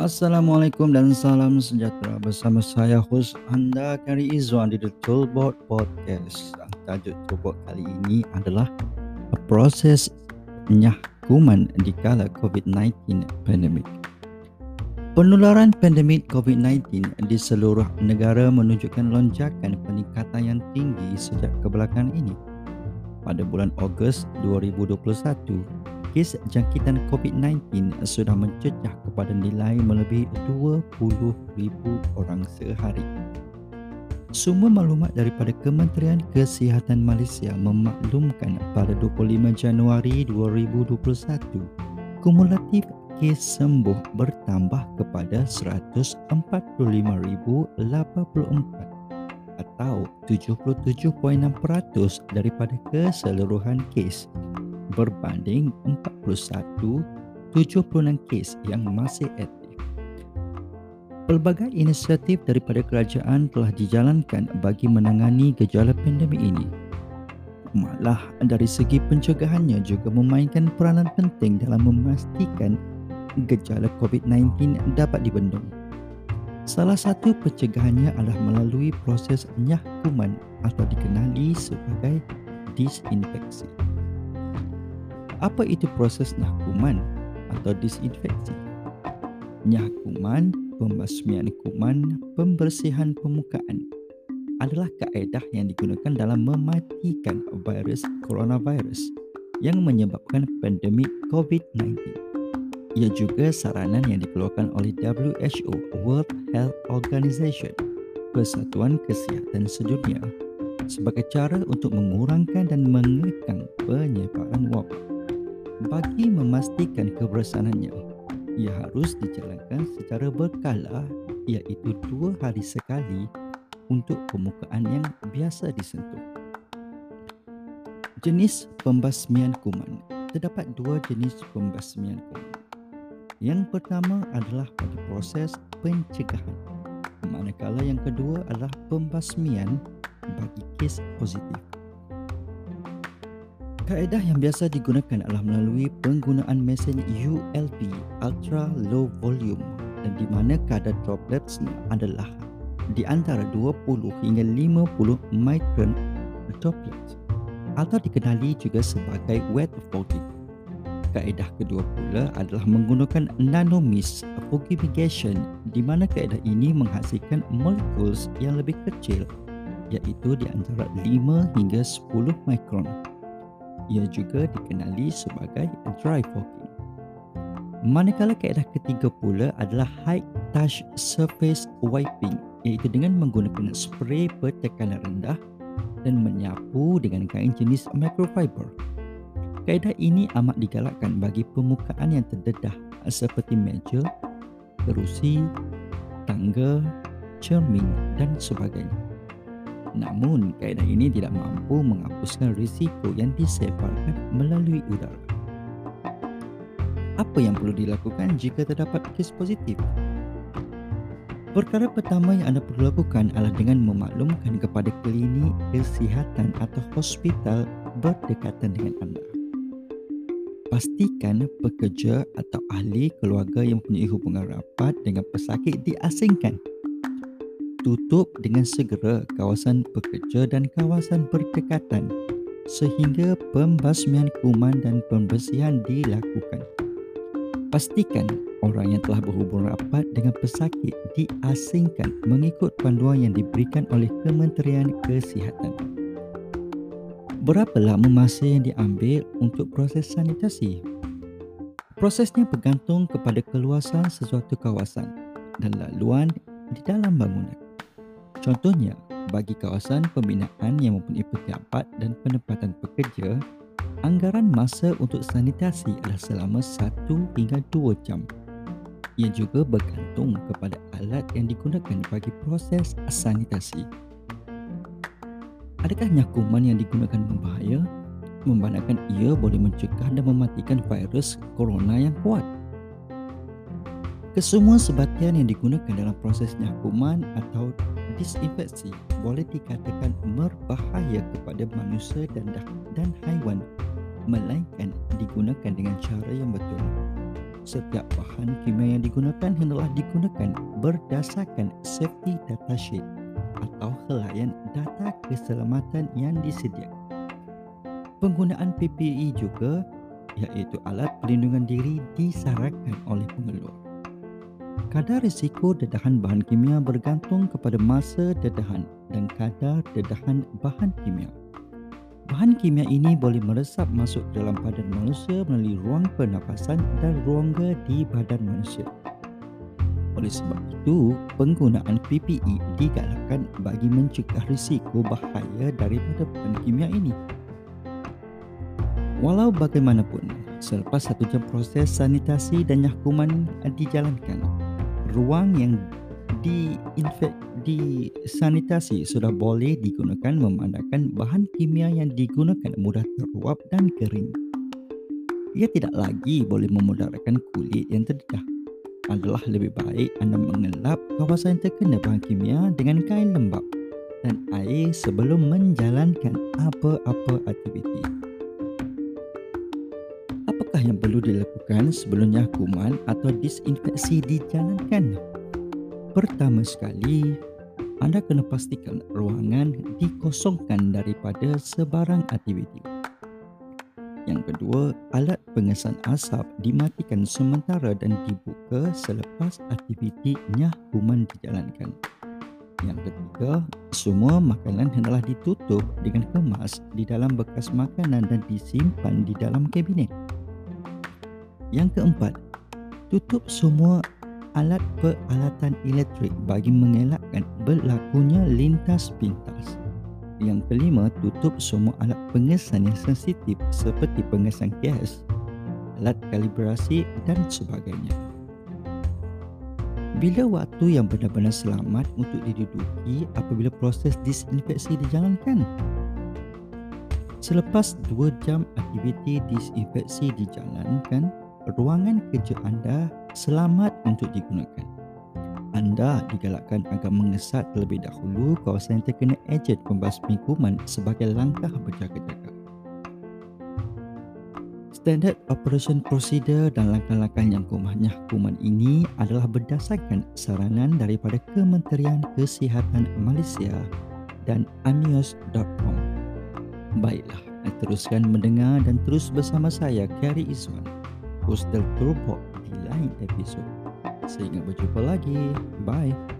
Assalamualaikum dan salam sejahtera bersama saya host anda Kari Izwan di The Toolboard Podcast. Tajuk Toolboard kali ini adalah proses nyah kuman di kala COVID-19 pandemik. Penularan pandemik COVID-19 di seluruh negara menunjukkan lonjakan peningkatan yang tinggi sejak kebelakangan ini. Pada bulan Ogos 2021, kes jangkitan COVID-19 sudah mencecah kepada nilai melebihi 20,000 orang sehari. Sumber maklumat daripada Kementerian Kesihatan Malaysia memaklumkan pada 25 Januari 2021, kumulatif kes sembuh bertambah kepada 145,084 atau 77.6% daripada keseluruhan kes berbanding 41 76 kes yang masih aktif. Pelbagai inisiatif daripada kerajaan telah dijalankan bagi menangani gejala pandemik ini. Malah dari segi pencegahannya juga memainkan peranan penting dalam memastikan gejala COVID-19 dapat dibendung. Salah satu pencegahannya adalah melalui proses nyah kuman atau dikenali sebagai disinfeksi. Apa itu proses nyah kuman atau disinfeksi? Nyah kuman, pembasmian kuman, pembersihan permukaan adalah kaedah yang digunakan dalam mematikan virus coronavirus yang menyebabkan pandemik COVID-19. Ia juga saranan yang dikeluarkan oleh WHO World Health Organization Persatuan Kesihatan Sedunia sebagai cara untuk mengurangkan dan mengekang memastikan kebersaannya, ia harus dijalankan secara berkala iaitu dua hari sekali untuk permukaan yang biasa disentuh. Jenis pembasmian kuman. Terdapat dua jenis pembasmian kuman. Yang pertama adalah pada proses pencegahan. Manakala yang kedua adalah pembasmian bagi kes positif. Kaedah yang biasa digunakan adalah melalui penggunaan mesin ULV Ultra Low Volume dan di mana kadar droplets adalah di antara 20 hingga 50 micron droplets atau dikenali juga sebagai wet fogging. Kaedah kedua pula adalah menggunakan nanomist fumigation di mana kaedah ini menghasilkan molekuls yang lebih kecil iaitu di antara 5 hingga 10 mikron ia juga dikenali sebagai dry fogging. Manakala kaedah ketiga pula adalah high touch surface wiping iaitu dengan menggunakan spray bertekanan rendah dan menyapu dengan kain jenis microfiber. Kaedah ini amat digalakkan bagi permukaan yang terdedah seperti meja, kerusi, tangga, cermin dan sebagainya. Namun, kaedah ini tidak mampu menghapuskan risiko yang disebarkan melalui udara. Apa yang perlu dilakukan jika terdapat kes positif? Perkara pertama yang anda perlu lakukan adalah dengan memaklumkan kepada klinik kesihatan atau hospital berdekatan dengan anda. Pastikan pekerja atau ahli keluarga yang mempunyai hubungan rapat dengan pesakit diasingkan tutup dengan segera kawasan pekerja dan kawasan berdekatan sehingga pembasmian kuman dan pembersihan dilakukan. Pastikan orang yang telah berhubung rapat dengan pesakit diasingkan mengikut panduan yang diberikan oleh Kementerian Kesihatan. Berapa lama masa yang diambil untuk proses sanitasi? Prosesnya bergantung kepada keluasan sesuatu kawasan dan laluan di dalam bangunan. Contohnya, bagi kawasan pembinaan yang mempunyai pejabat dan penempatan pekerja, anggaran masa untuk sanitasi adalah selama 1 hingga 2 jam. Ia juga bergantung kepada alat yang digunakan bagi proses sanitasi. Adakah nyakuman yang digunakan membahaya? Memandangkan ia boleh mencegah dan mematikan virus corona yang kuat. Kesemua sebatian yang digunakan dalam proses nyakuman atau disinfeksi boleh dikatakan berbahaya kepada manusia dan dan haiwan melainkan digunakan dengan cara yang betul. setiap bahan kimia yang digunakan hendaklah digunakan berdasarkan safety data sheet atau helaian data keselamatan yang disediakan. Penggunaan PPE juga iaitu alat perlindungan diri disarankan oleh pengeluar. Kadar risiko dedahan bahan kimia bergantung kepada masa dedahan dan kadar dedahan bahan kimia. Bahan kimia ini boleh meresap masuk ke dalam badan manusia melalui ruang pernafasan dan rongga di badan manusia. Oleh sebab itu, penggunaan PPE digalakkan bagi mencegah risiko bahaya daripada bahan kimia ini. Walau bagaimanapun, selepas satu jam proses sanitasi dan nyakuman dijalankan, ruang yang diinfek disanitasi sudah boleh digunakan memandangkan bahan kimia yang digunakan mudah teruap dan kering. Ia tidak lagi boleh memudaratkan kulit yang terdedah. Adalah lebih baik anda mengelap kawasan yang terkena bahan kimia dengan kain lembap dan air sebelum menjalankan apa-apa aktiviti. Apakah yang perlu dilakukan sebelum nyakuman atau disinfeksi dijalankan? Pertama sekali, anda kena pastikan ruangan dikosongkan daripada sebarang aktiviti. Yang kedua, alat pengesan asap dimatikan sementara dan dibuka selepas aktiviti nyahuman dijalankan. Yang ketiga, semua makanan hendaklah ditutup dengan kemas di dalam bekas makanan dan disimpan di dalam kabinet. Yang keempat, tutup semua alat peralatan elektrik bagi mengelakkan berlakunya lintas pintas. Yang kelima, tutup semua alat pengesan yang sensitif seperti pengesan gas, alat kalibrasi dan sebagainya. Bila waktu yang benar-benar selamat untuk diduduki apabila proses disinfeksi dijalankan? Selepas 2 jam aktiviti disinfeksi dijalankan, ruangan kerja anda selamat untuk digunakan. Anda digalakkan agar mengesat terlebih dahulu kawasan yang terkena ejen pembasmi kuman sebagai langkah berjaga-jaga. Standard Operation Procedure dan langkah-langkah yang kumahnya kuman ini adalah berdasarkan saranan daripada Kementerian Kesihatan Malaysia dan anios.com. Baiklah, teruskan mendengar dan terus bersama saya, Kari Izwan, host del Turbo di lain episod. Sehingga berjumpa lagi. Bye.